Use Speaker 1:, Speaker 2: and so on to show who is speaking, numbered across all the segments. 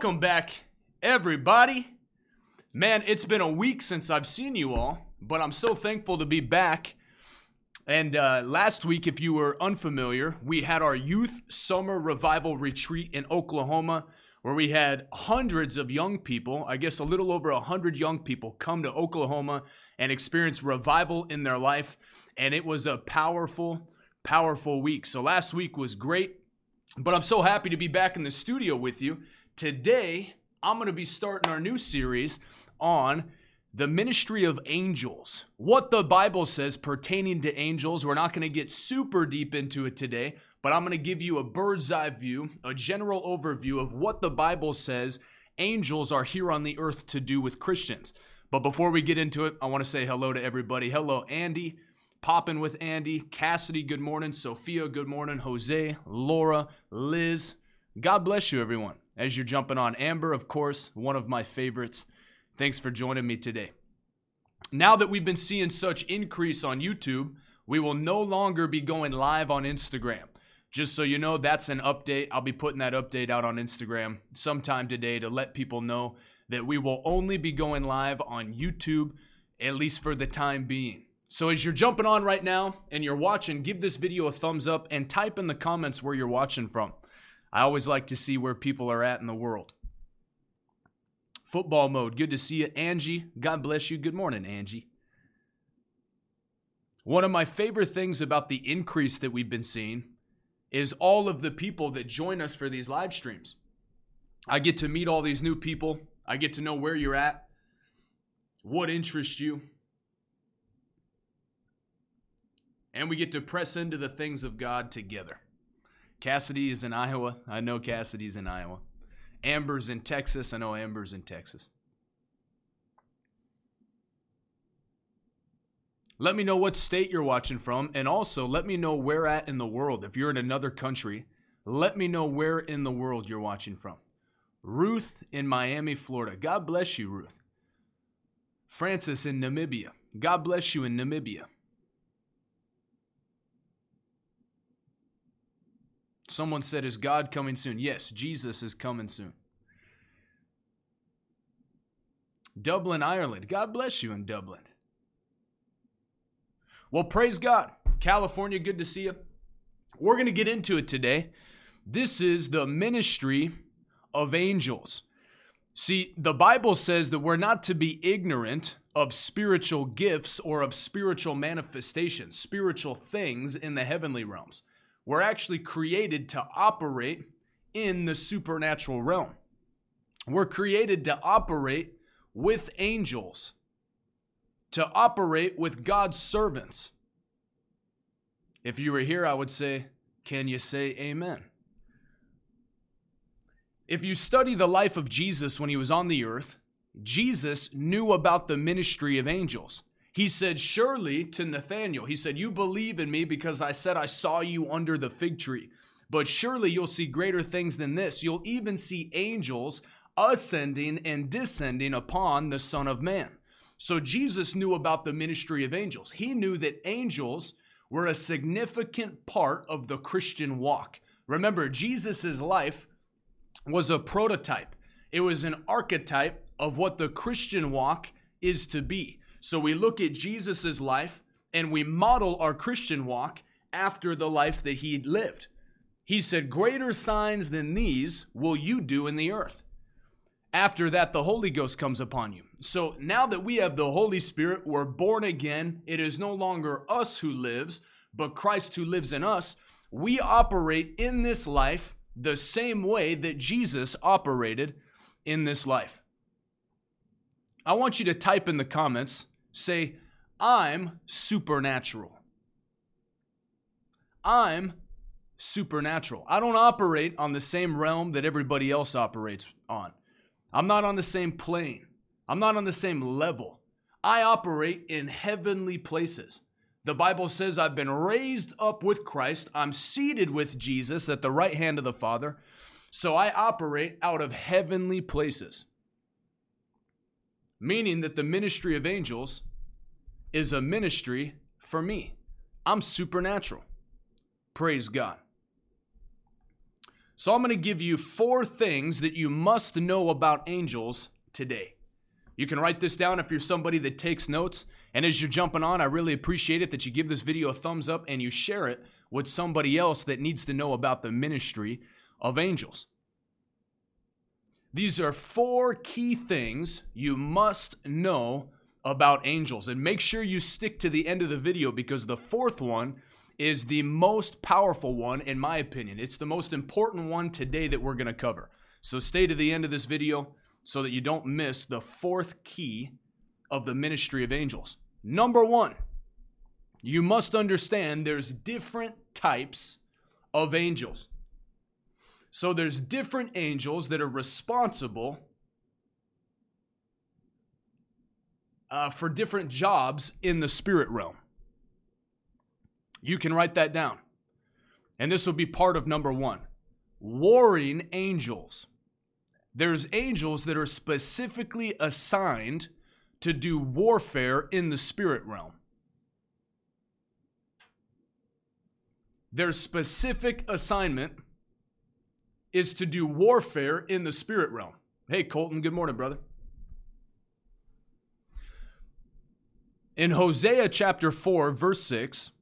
Speaker 1: Welcome back, everybody. Man, it's been a week since I've seen you all, but I'm so thankful to be back. And uh, last week, if you were unfamiliar, we had our youth summer revival retreat in Oklahoma, where we had hundreds of young people, I guess a little over 100 young people, come to Oklahoma and experience revival in their life. And it was a powerful, powerful week. So last week was great, but I'm so happy to be back in the studio with you. Today, I'm going to be starting our new series on the ministry of angels. What the Bible says pertaining to angels. We're not going to get super deep into it today, but I'm going to give you a bird's eye view, a general overview of what the Bible says angels are here on the earth to do with Christians. But before we get into it, I want to say hello to everybody. Hello, Andy. Popping with Andy, Cassidy, good morning. Sophia, good morning. Jose, Laura, Liz. God bless you, everyone as you're jumping on. Amber, of course, one of my favorites. Thanks for joining me today. Now that we've been seeing such increase on YouTube, we will no longer be going live on Instagram. Just so you know, that's an update. I'll be putting that update out on Instagram sometime today to let people know that we will only be going live on YouTube, at least for the time being. So as you're jumping on right now and you're watching, give this video a thumbs up and type in the comments where you're watching from. I always like to see where people are at in the world. Football mode. Good to see you, Angie. God bless you. Good morning, Angie. One of my favorite things about the increase that we've been seeing is all of the people that join us for these live streams. I get to meet all these new people. I get to know where you're at, what interests you. And we get to press into the things of God together. Cassidy is in Iowa. I know Cassidy's in Iowa. Amber's in Texas. I know Amber's in Texas. Let me know what state you're watching from, and also let me know where at in the world. If you're in another country, let me know where in the world you're watching from. Ruth in Miami, Florida. God bless you, Ruth. Francis in Namibia. God bless you in Namibia. Someone said, Is God coming soon? Yes, Jesus is coming soon. Dublin, Ireland. God bless you in Dublin. Well, praise God. California, good to see you. We're going to get into it today. This is the ministry of angels. See, the Bible says that we're not to be ignorant of spiritual gifts or of spiritual manifestations, spiritual things in the heavenly realms. We're actually created to operate in the supernatural realm. We're created to operate with angels, to operate with God's servants. If you were here, I would say, Can you say amen? If you study the life of Jesus when he was on the earth, Jesus knew about the ministry of angels. He said, Surely to Nathanael, he said, You believe in me because I said I saw you under the fig tree. But surely you'll see greater things than this. You'll even see angels ascending and descending upon the Son of Man. So Jesus knew about the ministry of angels. He knew that angels were a significant part of the Christian walk. Remember, Jesus' life was a prototype, it was an archetype of what the Christian walk is to be. So we look at Jesus' life and we model our Christian walk after the life that he lived. He said, Greater signs than these will you do in the earth. After that, the Holy Ghost comes upon you. So now that we have the Holy Spirit, we're born again. It is no longer us who lives, but Christ who lives in us. We operate in this life the same way that Jesus operated in this life. I want you to type in the comments Say, I'm supernatural. I'm supernatural. I don't operate on the same realm that everybody else operates on. I'm not on the same plane. I'm not on the same level. I operate in heavenly places. The Bible says I've been raised up with Christ. I'm seated with Jesus at the right hand of the Father. So I operate out of heavenly places meaning that the ministry of angels is a ministry for me. I'm supernatural. Praise God. So I'm going to give you four things that you must know about angels today. You can write this down if you're somebody that takes notes. And as you're jumping on, I really appreciate it that you give this video a thumbs up and you share it with somebody else that needs to know about the ministry of angels. These are four key things you must know about angels. And make sure you stick to the end of the video because the fourth one is the most powerful one, in my opinion. It's the most important one today that we're going to cover. So stay to the end of this video so that you don't miss the fourth key of the ministry of angels. Number one, you must understand there's different types of angels. So there's different angels that are responsible uh, for different jobs in the spirit realm. You can write that down. And this will be part of number one warring angels. There's angels that are specifically assigned to do warfare in the spirit realm. Their specific assignment is to do warfare in the spirit realm. Hey, Colton, good morning, brother. In Hosea chapter 4, verse 6,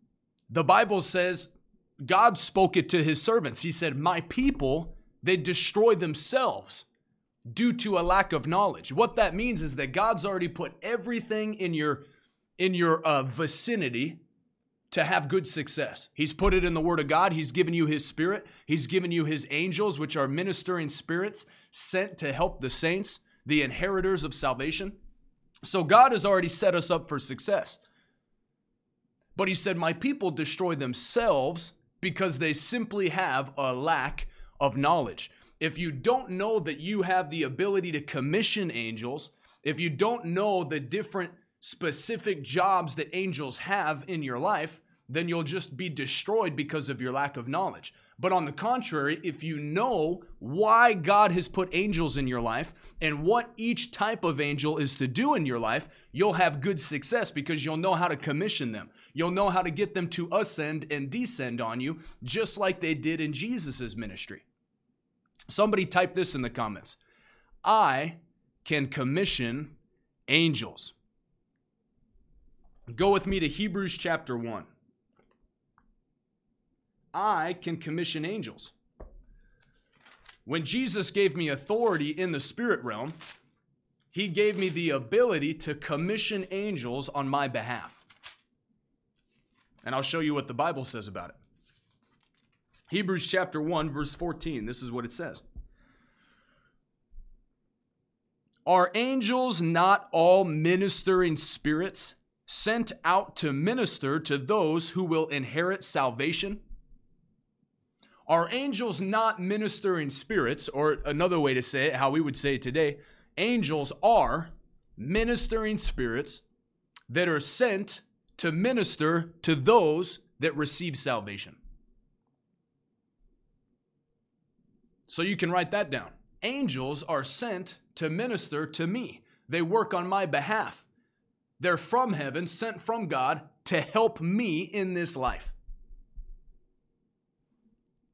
Speaker 1: the Bible says God spoke it to his servants. He said, My people, they destroy themselves due to a lack of knowledge. What that means is that God's already put everything in your in your uh, vicinity to have good success. He's put it in the Word of God. He's given you His Spirit. He's given you His angels, which are ministering spirits sent to help the saints, the inheritors of salvation. So God has already set us up for success. But he said, My people destroy themselves because they simply have a lack of knowledge. If you don't know that you have the ability to commission angels, if you don't know the different specific jobs that angels have in your life, then you'll just be destroyed because of your lack of knowledge. But on the contrary, if you know why God has put angels in your life and what each type of angel is to do in your life, you'll have good success because you'll know how to commission them. You'll know how to get them to ascend and descend on you, just like they did in Jesus' ministry. Somebody type this in the comments I can commission angels. Go with me to Hebrews chapter 1. I can commission angels. When Jesus gave me authority in the spirit realm, he gave me the ability to commission angels on my behalf. And I'll show you what the Bible says about it. Hebrews chapter 1, verse 14. This is what it says Are angels not all ministering spirits sent out to minister to those who will inherit salvation? Are angels not ministering spirits, or another way to say it, how we would say it today, angels are ministering spirits that are sent to minister to those that receive salvation. So you can write that down. Angels are sent to minister to me. They work on my behalf. They're from heaven, sent from God to help me in this life.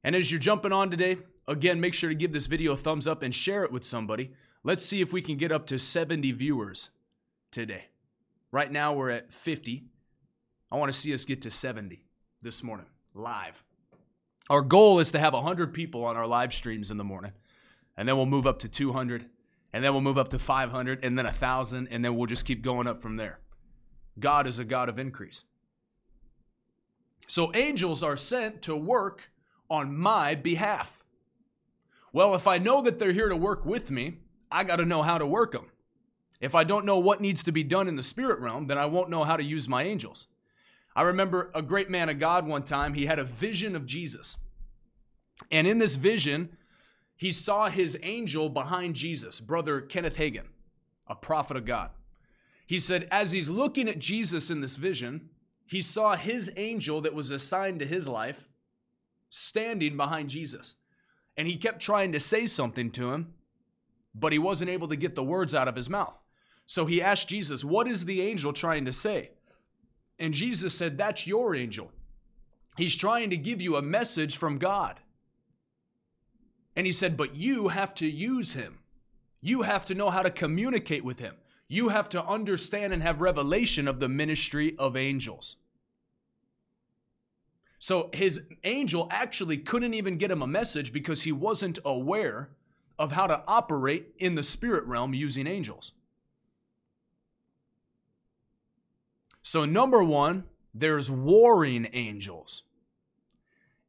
Speaker 1: And as you're jumping on today, again, make sure to give this video a thumbs up and share it with somebody. Let's see if we can get up to 70 viewers today. Right now, we're at 50. I want to see us get to 70 this morning, live. Our goal is to have 100 people on our live streams in the morning, and then we'll move up to 200, and then we'll move up to 500, and then 1,000, and then we'll just keep going up from there. God is a God of increase. So angels are sent to work on my behalf. Well, if I know that they're here to work with me, I got to know how to work them. If I don't know what needs to be done in the spirit realm, then I won't know how to use my angels. I remember a great man of God one time, he had a vision of Jesus. And in this vision, he saw his angel behind Jesus, brother Kenneth Hagin, a prophet of God. He said, as he's looking at Jesus in this vision, he saw his angel that was assigned to his life standing behind Jesus. And he kept trying to say something to him, but he wasn't able to get the words out of his mouth. So he asked Jesus, What is the angel trying to say? And Jesus said, That's your angel. He's trying to give you a message from God. And he said, But you have to use him. You have to know how to communicate with him. You have to understand and have revelation of the ministry of angels. So his angel actually couldn't even get him a message because he wasn't aware of how to operate in the spirit realm using angels. So, number one, there's warring angels.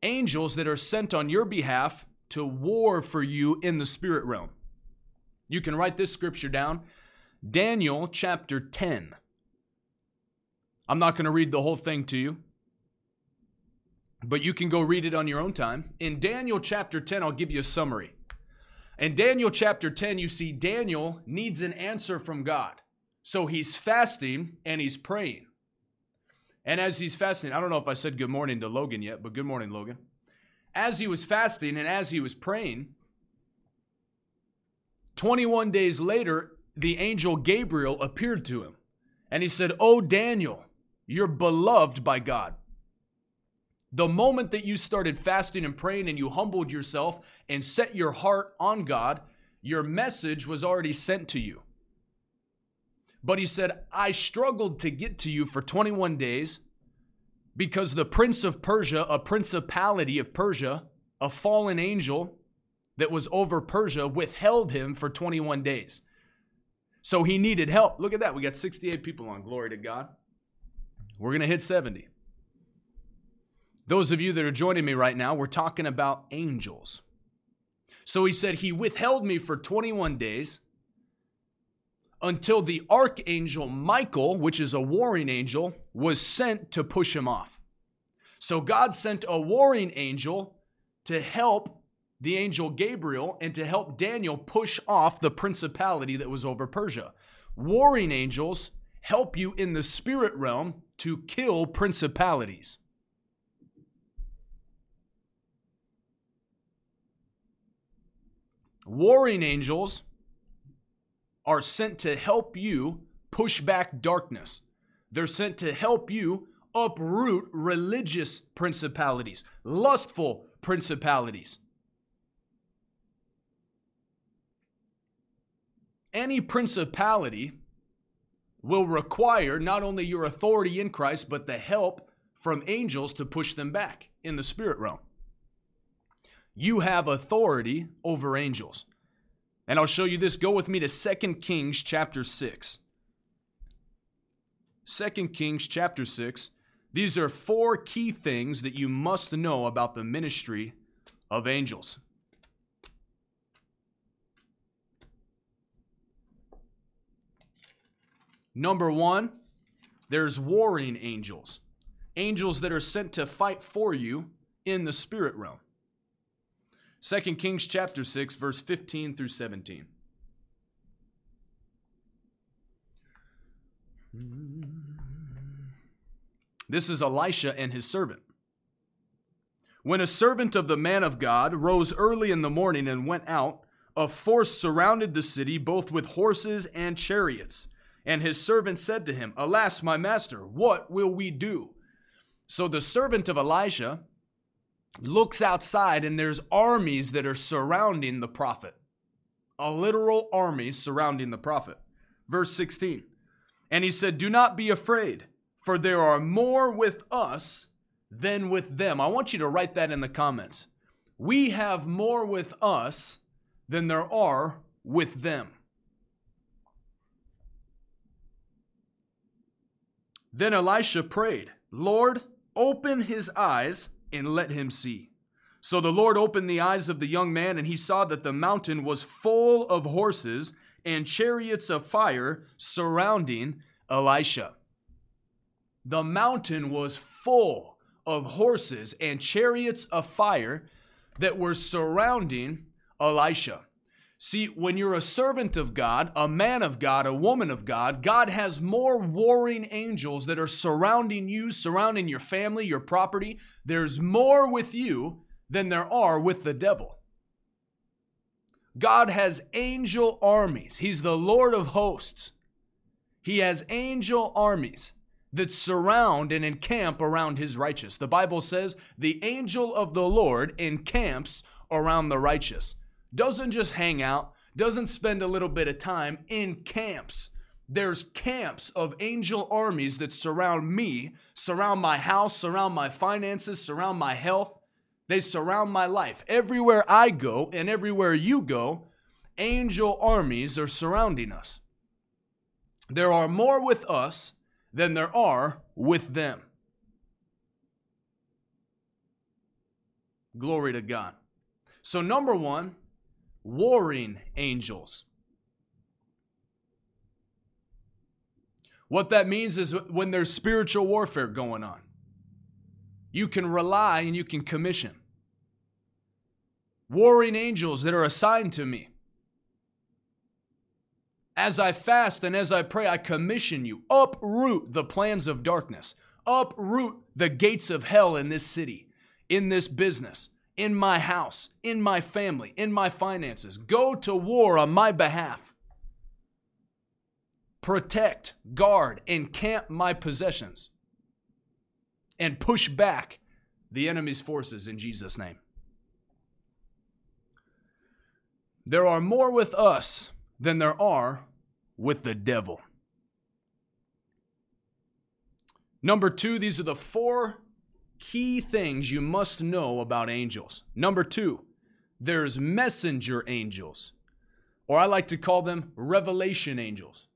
Speaker 1: Angels that are sent on your behalf to war for you in the spirit realm. You can write this scripture down Daniel chapter 10. I'm not going to read the whole thing to you, but you can go read it on your own time. In Daniel chapter 10, I'll give you a summary. In Daniel chapter 10, you see Daniel needs an answer from God. So he's fasting and he's praying. And as he's fasting, I don't know if I said good morning to Logan yet, but good morning, Logan. As he was fasting and as he was praying, 21 days later, the angel Gabriel appeared to him. And he said, Oh, Daniel, you're beloved by God. The moment that you started fasting and praying and you humbled yourself and set your heart on God, your message was already sent to you. But he said, I struggled to get to you for 21 days because the prince of Persia, a principality of Persia, a fallen angel that was over Persia, withheld him for 21 days. So he needed help. Look at that. We got 68 people on. Glory to God. We're going to hit 70. Those of you that are joining me right now, we're talking about angels. So he said, He withheld me for 21 days until the archangel Michael, which is a warring angel, was sent to push him off. So God sent a warring angel to help the angel Gabriel and to help Daniel push off the principality that was over Persia. Warring angels help you in the spirit realm to kill principalities. Warring angels are sent to help you push back darkness. They're sent to help you uproot religious principalities, lustful principalities. Any principality will require not only your authority in Christ, but the help from angels to push them back in the spirit realm. You have authority over angels. And I'll show you this. Go with me to 2 Kings chapter 6. 2 Kings chapter 6. These are four key things that you must know about the ministry of angels. Number one, there's warring angels, angels that are sent to fight for you in the spirit realm. 2 Kings chapter 6 verse 15 through 17. This is Elisha and his servant. When a servant of the man of God rose early in the morning and went out, a force surrounded the city both with horses and chariots. And his servant said to him, Alas, my master, what will we do? So the servant of Elijah looks outside and there's armies that are surrounding the prophet. A literal army surrounding the prophet. Verse 16. And he said, Do not be afraid, for there are more with us than with them. I want you to write that in the comments. We have more with us than there are with them. Then Elisha prayed, Lord, open his eyes and let him see. So the Lord opened the eyes of the young man, and he saw that the mountain was full of horses and chariots of fire surrounding Elisha. The mountain was full of horses and chariots of fire that were surrounding Elisha. See, when you're a servant of God, a man of God, a woman of God, God has more warring angels that are surrounding you, surrounding your family, your property. There's more with you than there are with the devil. God has angel armies. He's the Lord of hosts. He has angel armies that surround and encamp around his righteous. The Bible says, the angel of the Lord encamps around the righteous. Doesn't just hang out, doesn't spend a little bit of time in camps. There's camps of angel armies that surround me, surround my house, surround my finances, surround my health. They surround my life. Everywhere I go and everywhere you go, angel armies are surrounding us. There are more with us than there are with them. Glory to God. So, number one, warring angels. What that means is when there's spiritual warfare going on, you can rely and you can commission. Warring angels that are assigned to me. As I fast and as I pray, I commission you. Uproot the plans of darkness. Uproot the gates of hell in this city, in this business, in my house, in my family, in my finances. Go to war on my behalf. Protect, guard, and camp my possessions. And push back the enemy's forces in Jesus' name. There are more with us than there are with the devil. Number two, these are the four key things you must know about angels. Number two, there's messenger angels, or I like to call them revelation angels.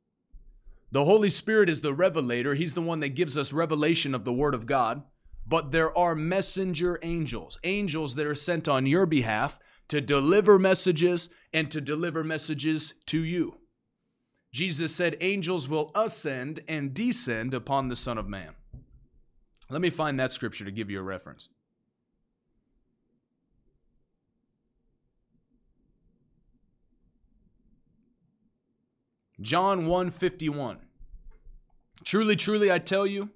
Speaker 1: The Holy Spirit is the revelator, He's the one that gives us revelation of the Word of God. But there are messenger angels, angels that are sent on your behalf to deliver messages and to deliver messages to you. Jesus said, Angels will ascend and descend upon the Son of Man. Let me find that scripture to give you a reference. John 1:51 Truly truly I tell you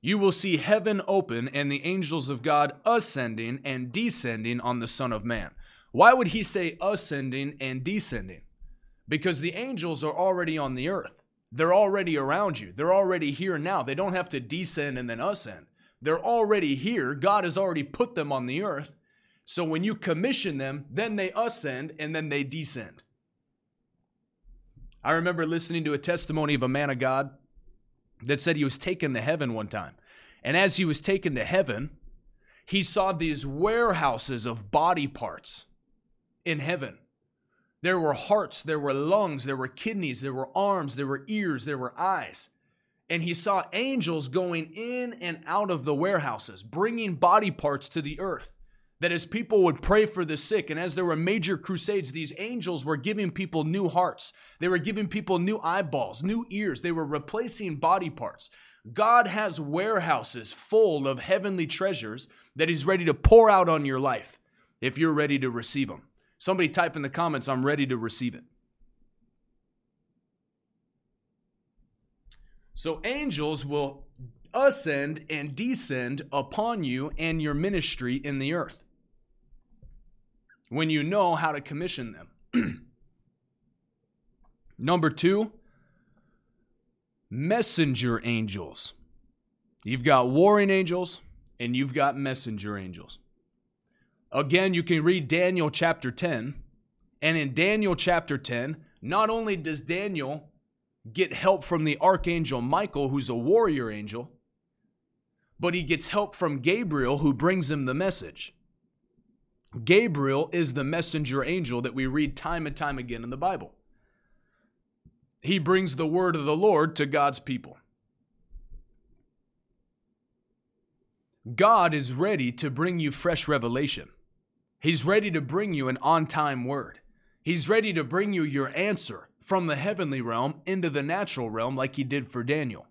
Speaker 1: you will see heaven open and the angels of God ascending and descending on the Son of Man. Why would he say ascending and descending? Because the angels are already on the earth. They're already around you. They're already here now. They don't have to descend and then ascend. They're already here. God has already put them on the earth. So when you commission them, then they ascend and then they descend. I remember listening to a testimony of a man of God that said he was taken to heaven one time. And as he was taken to heaven, he saw these warehouses of body parts in heaven. There were hearts, there were lungs, there were kidneys, there were arms, there were ears, there were eyes. And he saw angels going in and out of the warehouses, bringing body parts to the earth. That as people would pray for the sick, and as there were major crusades, these angels were giving people new hearts. They were giving people new eyeballs, new ears. They were replacing body parts. God has warehouses full of heavenly treasures that He's ready to pour out on your life if you're ready to receive them. Somebody type in the comments, I'm ready to receive it. So angels will ascend and descend upon you and your ministry in the earth when you know how to commission them. Number two, messenger angels. You've got warring angels and you've got messenger angels. Again, you can read Daniel chapter 10. And in Daniel chapter 10, not only does Daniel get help from the archangel Michael, who's a warrior angel, but he gets help from Gabriel, who brings him the message. Gabriel is the messenger angel that we read time and time again in the Bible. He brings the word of the Lord to God's people. God is ready to bring you fresh revelation. He's ready to bring you an on time word. He's ready to bring you your answer from the heavenly realm into the natural realm, like he did for Daniel.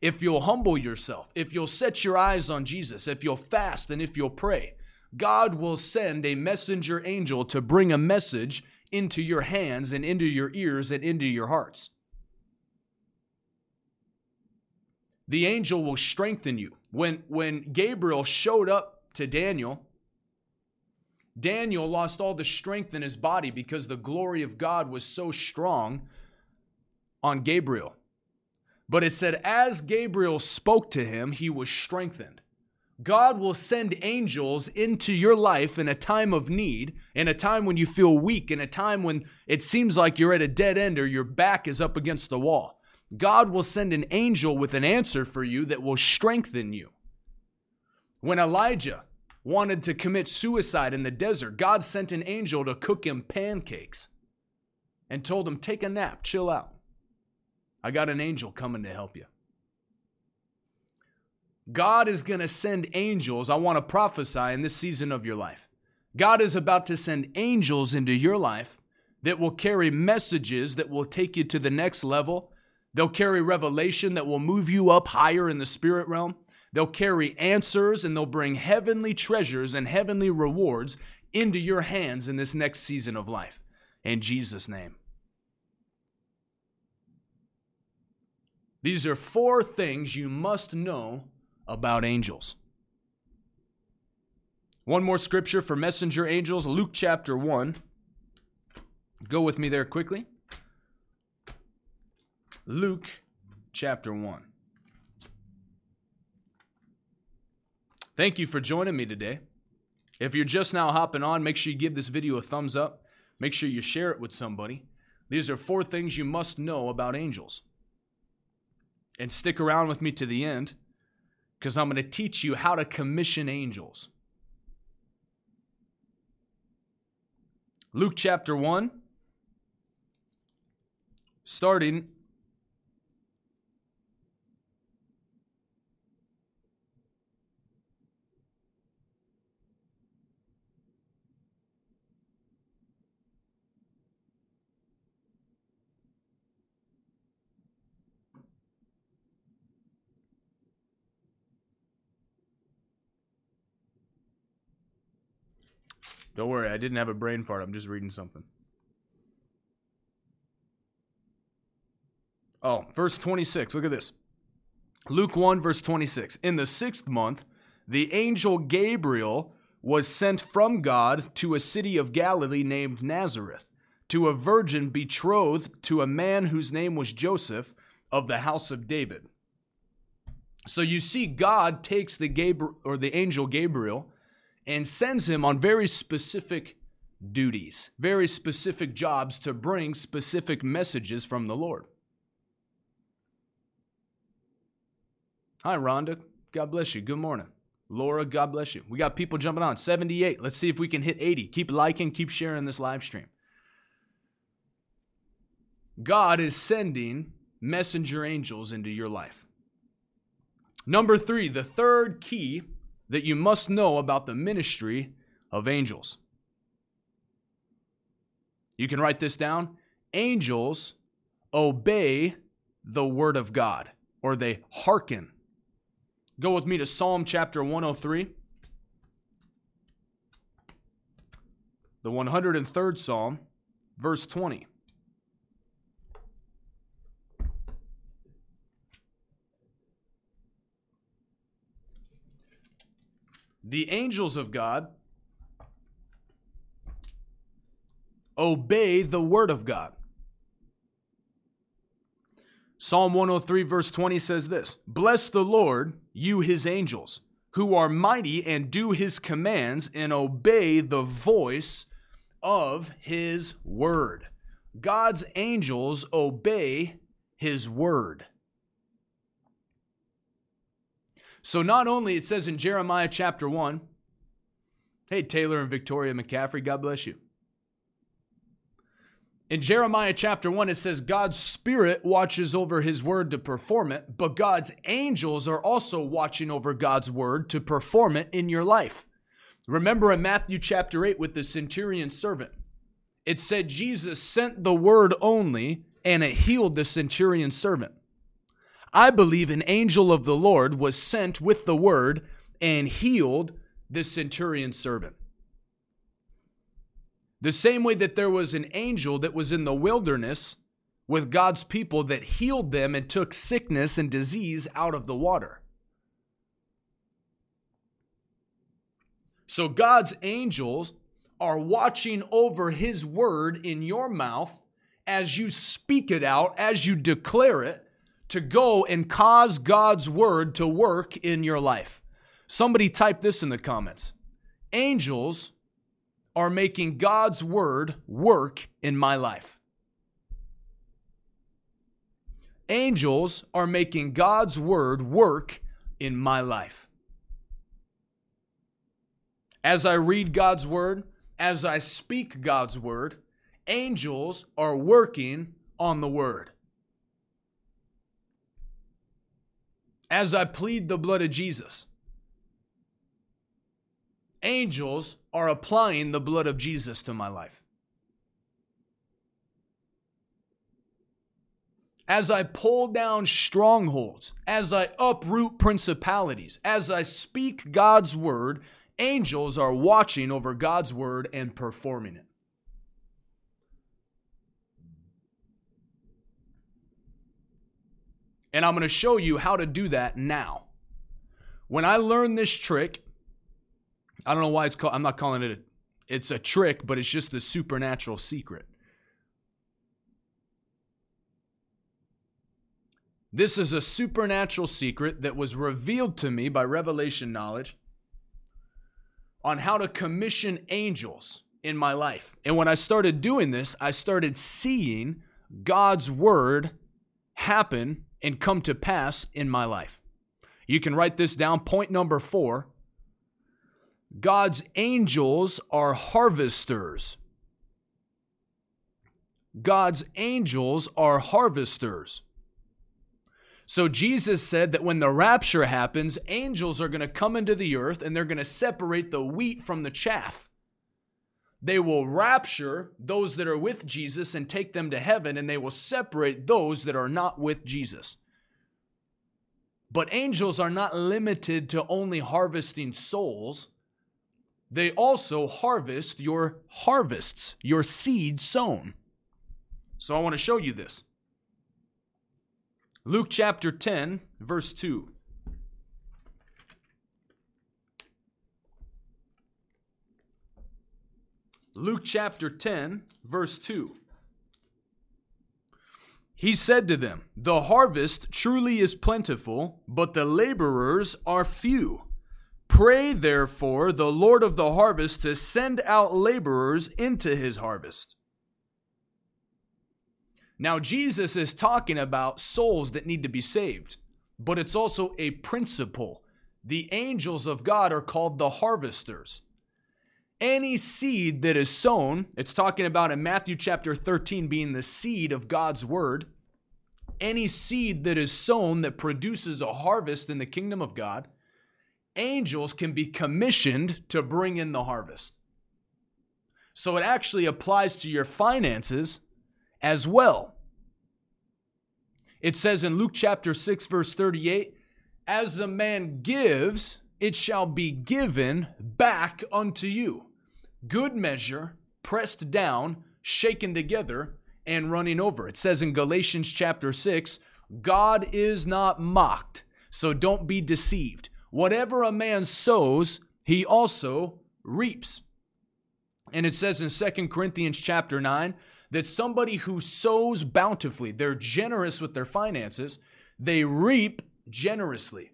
Speaker 1: If you'll humble yourself, if you'll set your eyes on Jesus, if you'll fast, and if you'll pray, God will send a messenger angel to bring a message into your hands and into your ears and into your hearts. The angel will strengthen you. When, when Gabriel showed up to Daniel, Daniel lost all the strength in his body because the glory of God was so strong on Gabriel. But it said, as Gabriel spoke to him, he was strengthened. God will send angels into your life in a time of need, in a time when you feel weak, in a time when it seems like you're at a dead end or your back is up against the wall. God will send an angel with an answer for you that will strengthen you. When Elijah wanted to commit suicide in the desert, God sent an angel to cook him pancakes and told him, Take a nap, chill out. I got an angel coming to help you. God is going to send angels. I want to prophesy in this season of your life. God is about to send angels into your life that will carry messages that will take you to the next level. They'll carry revelation that will move you up higher in the spirit realm. They'll carry answers and they'll bring heavenly treasures and heavenly rewards into your hands in this next season of life. In Jesus' name. These are four things you must know about angels. One more scripture for messenger angels, Luke chapter 1. Go with me there quickly. Luke chapter 1. Thank you for joining me today. If you're just now hopping on, make sure you give this video a thumbs up. Make sure you share it with somebody. These are four things you must know about angels. And stick around with me to the end because I'm going to teach you how to commission angels. Luke chapter 1, starting Don't worry, I didn't have a brain fart. I'm just reading something. Oh, verse 26. Look at this. Luke 1, verse 26. In the sixth month, the angel Gabriel was sent from God to a city of Galilee named Nazareth, to a virgin betrothed to a man whose name was Joseph of the house of David. So you see, God takes the Gabriel or the angel Gabriel and sends him on very specific duties, very specific jobs to bring specific messages from the Lord. Hi, Rhonda. God bless you. Good morning. Laura, God bless you. We got people jumping on. 78. Let's see if we can hit 80. Keep liking, keep sharing this live stream. God is sending messenger angels into your life. Number three, the third key that you must know about the ministry of angels. You can write this down. Angels obey the word of God, or they hearken. Go with me to Psalm chapter 103. The 103rd Psalm, verse 20. The angels of God obey the word of God. Psalm 103, verse 20 says this Bless the Lord, you his angels, who are mighty and do his commands and obey the voice of his word. God's angels obey his word. So not only it says in Jeremiah chapter 1, hey, Taylor and Victoria McCaffrey, God bless you. In Jeremiah chapter 1, it says God's Spirit watches over His word to perform it, but God's angels are also watching over God's word to perform it in your life. Remember in Matthew chapter 8 with the centurion servant, it said Jesus sent the word only and it healed the centurion servant. I believe an angel of the Lord was sent with the word and healed the centurion's servant. The same way that there was an angel that was in the wilderness with God's people that healed them and took sickness and disease out of the water. So God's angels are watching over his word in your mouth as you speak it out, as you declare it, to go and cause God's word to work in your life. Somebody type this in the comments. Angels are making God's word work in my life. Angels are making God's word work in my life. As I read God's word, as I speak God's word, angels are working on the word. As I plead the blood of Jesus, angels are applying the blood of Jesus to my life. As I pull down strongholds, as I uproot principalities, as I speak God's word, angels are watching over God's word and performing it. And I'm going to show you how to do that now. When I learned this trick, I don't know why it's called, I'm not calling it a, it's a trick, but it's just the supernatural secret. This is a supernatural secret that was revealed to me by revelation knowledge on how to commission angels in my life. And when I started doing this, I started seeing God's word happen and come to pass in my life. You can write this down. Point number four God's angels are harvesters. God's angels are harvesters. So Jesus said that when the rapture happens, angels are going to come into the earth and they're going to separate the wheat from the chaff. They will rapture those that are with Jesus and take them to heaven, and they will separate those that are not with Jesus. But angels are not limited to only harvesting souls they also harvest your harvests, your seed sown. So I want to show you this. Luke chapter 10, verse 2. Luke chapter 10, verse 2. He said to them, The harvest truly is plentiful, but the laborers are few. Pray therefore the Lord of the harvest to send out laborers into his harvest. Now, Jesus is talking about souls that need to be saved, but it's also a principle. The angels of God are called the harvesters. Any seed that is sown, it's talking about in Matthew chapter 13 being the seed of God's word. Any seed that is sown that produces a harvest in the kingdom of God angels can be commissioned to bring in the harvest. So it actually applies to your finances as well. It says in Luke chapter 6, verse 38 As a man gives, it shall be given back unto you. Good measure, pressed down, shaken together, and running over. It says in Galatians chapter 6 God is not mocked, so don't be deceived. Whatever a man sows, he also reaps. And it says in Second Corinthians chapter 9 that somebody who sows bountifully, they're generous with their finances, they reap generously.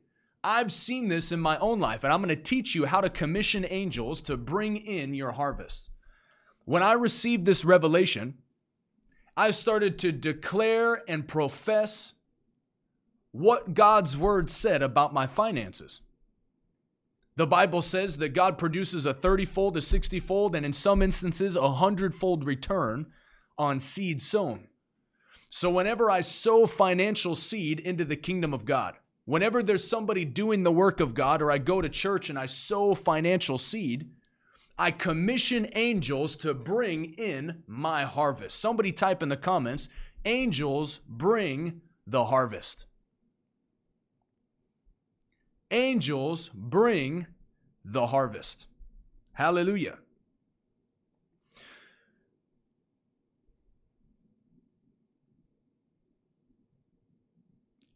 Speaker 1: I've seen this in my own life, and I'm going to teach you how to commission angels to bring in your harvest. When I received this revelation, I started to declare and profess what God's word said about my finances. The Bible says that God produces a 30 fold, a 60 fold, and in some instances, a 100 fold return on seed sown. So, whenever I sow financial seed into the kingdom of God, whenever there's somebody doing the work of God, or I go to church and I sow financial seed, I commission angels to bring in my harvest. Somebody type in the comments, angels bring the harvest angels bring the harvest. Hallelujah.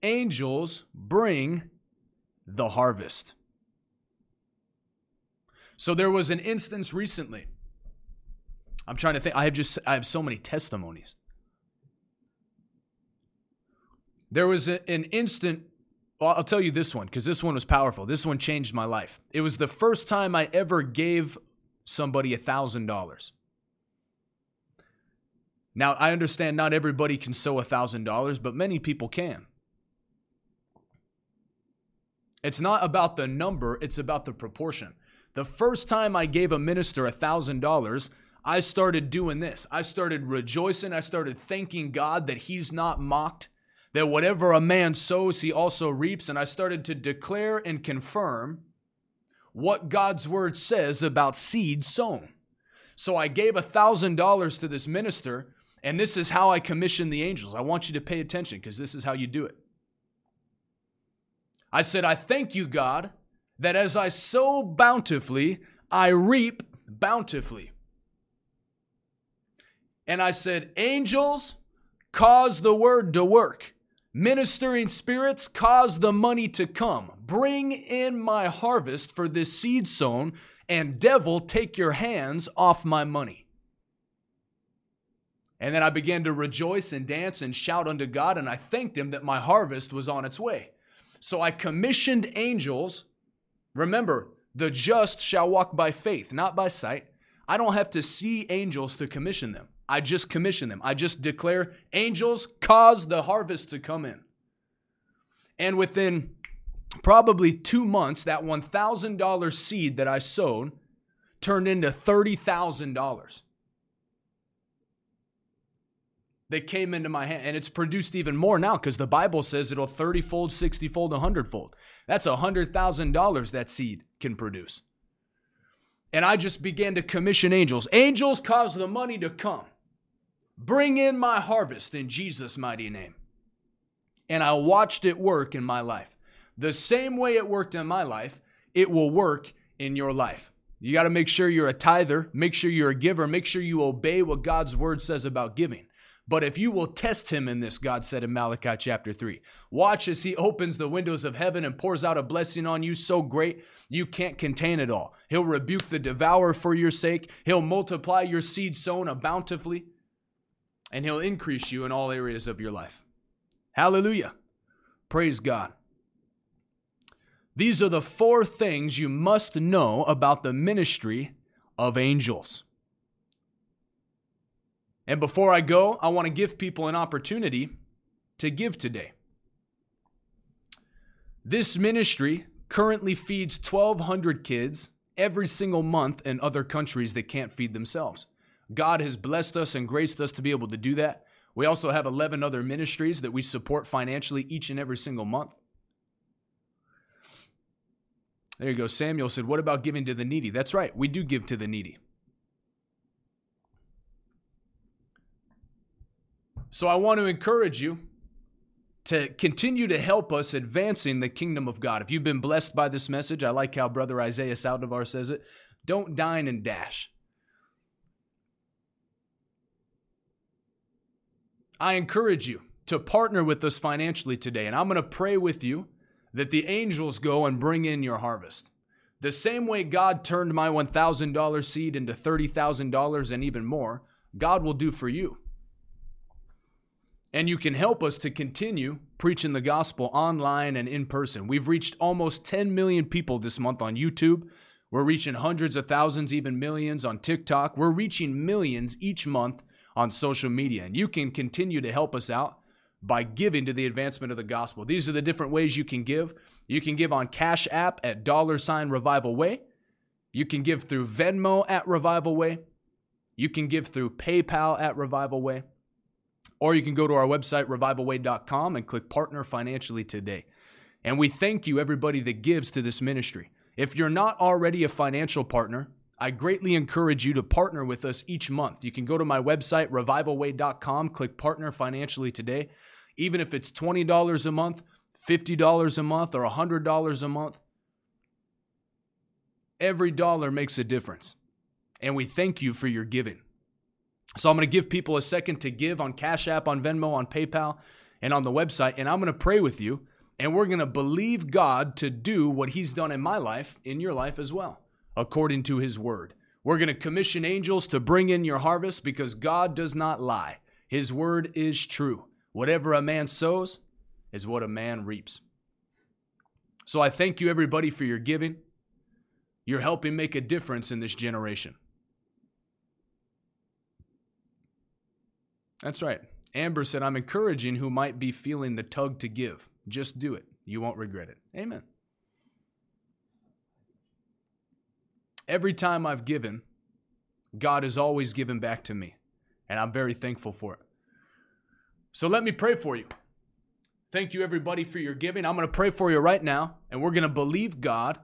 Speaker 1: Angels bring the harvest. So there was an instance recently. I'm trying to think. I have just I have so many testimonies. There was a, an instant Well, I'll tell you this one because this one was powerful. This one changed my life. It was the first time I ever gave somebody a thousand dollars. Now, I understand not everybody can sow a thousand dollars, but many people can. It's not about the number, it's about the proportion. The first time I gave a minister a thousand dollars, I started doing this. I started rejoicing. I started thanking God that He's not mocked, that whatever a man sows, he also reaps. And I started to declare and confirm what God's word says about seed sown. So I gave a thousand dollars to this minister, and this is how I commissioned the angels. I want you to pay attention because this is how you do it. I said, I thank you, God, that as I sow bountifully, I reap bountifully. And I said, Angels, cause the word to work. Ministering spirits, cause the money to come. Bring in my harvest for this seed sown, and devil, take your hands off my money. And then I began to rejoice and dance and shout unto God, and I thanked him that my harvest was on its way. So I commissioned angels. Remember, the just shall walk by faith, not by sight. I don't have to see angels to commission them. I just commission them. I just declare, angels, cause the harvest to come in. And within probably two months, that $1,000 seed that I sowed turned into $30,000 that came into my hand. And it's produced even more now because the Bible says it'll 30 fold, 60 fold, 100 fold. That's $100,000 that seed can produce. And I just began to commission angels. Angels cause the money to come. Bring in my harvest in Jesus' mighty name. And I watched it work in my life. The same way it worked in my life, it will work in your life. You got to make sure you're a tither, make sure you're a giver, make sure you obey what God's word says about giving. But if you will test him in this, God said in Malachi chapter 3, watch as he opens the windows of heaven and pours out a blessing on you so great you can't contain it all. He'll rebuke the devourer for your sake, he'll multiply your seed sown bountifully and He'll increase you in all areas of your life. Hallelujah. Praise God. These are the four things you must know about the ministry of angels. And before I go, I want to give people an opportunity to give today. This ministry currently feeds 1,200 kids every single month in other countries that can't feed themselves. God has blessed us and graced us to be able to do that. We also have 11 other ministries that we support financially each and every single month. There you go. Samuel said, What about giving to the needy? That's right. We do give to the needy. So I want to encourage you to continue to help us advancing the kingdom of God. If you've been blessed by this message, I like how Brother Isaiah Saldivar says it don't dine and dash. I encourage you to partner with us financially today, and I'm going to pray with you that the angels go and bring in your harvest. The same way God turned my $1,000 seed into $30,000 and even more, God will do for you. And you can help us to continue preaching the gospel online and in person. We've reached almost 10 million people this month on YouTube. We're reaching hundreds of thousands, even millions on TikTok. We're reaching millions each month on social media. And you can continue to help us out by giving to the advancement of the gospel. These are the different ways you can give. You can give on Cash App at dollar sign Revival Way. You can give through Venmo at Revival Way. You can give through PayPal at Revival Way. Or you can go to our website, revivalway.com, and click Partner Financially today. And we thank you, everybody that gives to this ministry. If you're not already a financial partner, I greatly encourage you to partner with us each month. You can go to my website, revivalway.com, click partner financially today. Even if it's $20 a month, $50 a month, or $100 a month, every dollar makes a difference. And we thank you for your giving. So I'm going to give people a second to give on Cash App, on Venmo, on PayPal, and on the website. And I'm going to pray with you. And we're going to believe God to do what He's done in my life, in your life as well according to his word. We're going to commission angels to bring in your harvest because God does not lie. His word is true. Whatever a man sows is what a man reaps. So I thank you, everybody, for your giving. You're helping make a difference in this generation. That's right. Amber said, I'm encouraging who might be feeling the tug to give. Just do it. You won't regret it. Amen. Every time I've given, God has always given back to me, and I'm very thankful for it. So let me pray for you. Thank you, everybody, for your giving. I'm going to pray for you right now, and we're going to believe God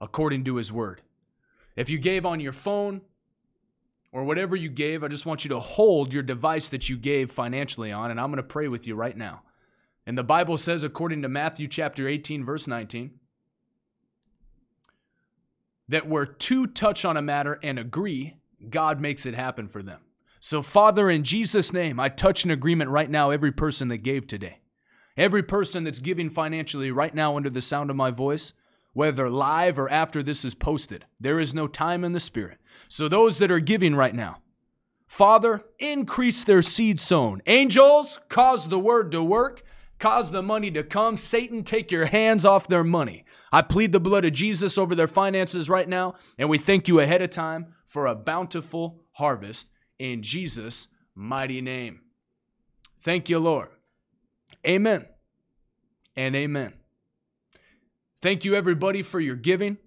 Speaker 1: according to His word. If you gave on your phone or whatever you gave, I just want you to hold your device that you gave financially on, and I'm going to pray with you right now. And the Bible says, according to Matthew chapter 18, verse 19, that where two touch on a matter and agree, God makes it happen for them. So, Father, in Jesus' name, I touch an agreement right now, every person that gave today. Every person that's giving financially right now under the sound of my voice, whether live or after this is posted, there is no time in the Spirit. So, those that are giving right now, Father, increase their seed sown. Angels, cause the word to work, cause the money to come. Satan, take your hands off their money. I plead the blood of Jesus over their finances right now, and we thank you ahead of time for a bountiful harvest in Jesus' mighty name. Thank you, Lord. Amen and amen. Thank you, everybody, for your giving.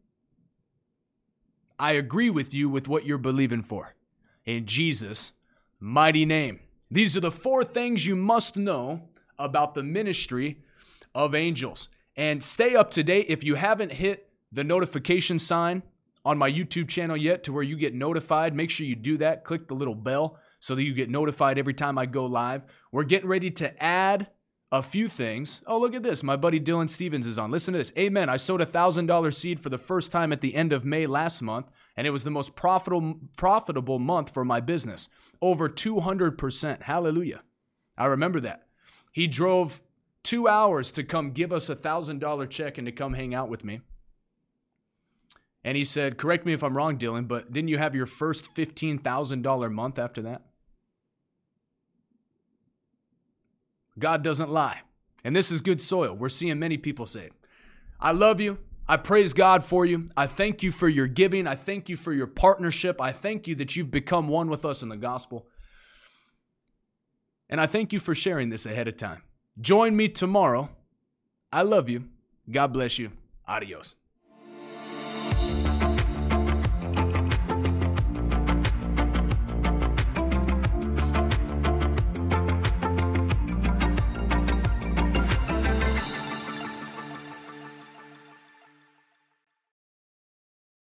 Speaker 1: I agree with you with what you're believing for. In Jesus' mighty name. These are the four things you must know about the ministry of angels. And stay up to date if you haven't hit the notification sign on my YouTube channel yet to where you get notified. Make sure you do that. Click the little bell so that you get notified every time I go live. We're getting ready to add a few things. Oh, look at this. My buddy Dylan Stevens is on. Listen to this. Amen. I sowed a $1,000 seed for the first time at the end of May last month, and it was the most profitable, profitable month for my business. Over 200%. Hallelujah. I remember that. He drove two hours to come give us a $1,000 check and to come hang out with me. And he said, Correct me if I'm wrong, Dylan, but didn't you have your first $15,000 month after that? God doesn't lie. And this is good soil. We're seeing many people say. I love you. I praise God for you. I thank you for your giving. I thank you for your partnership. I thank you that you've become one with us in the gospel. And I thank you for sharing this ahead of time. Join me tomorrow. I love you. God bless you. Adios.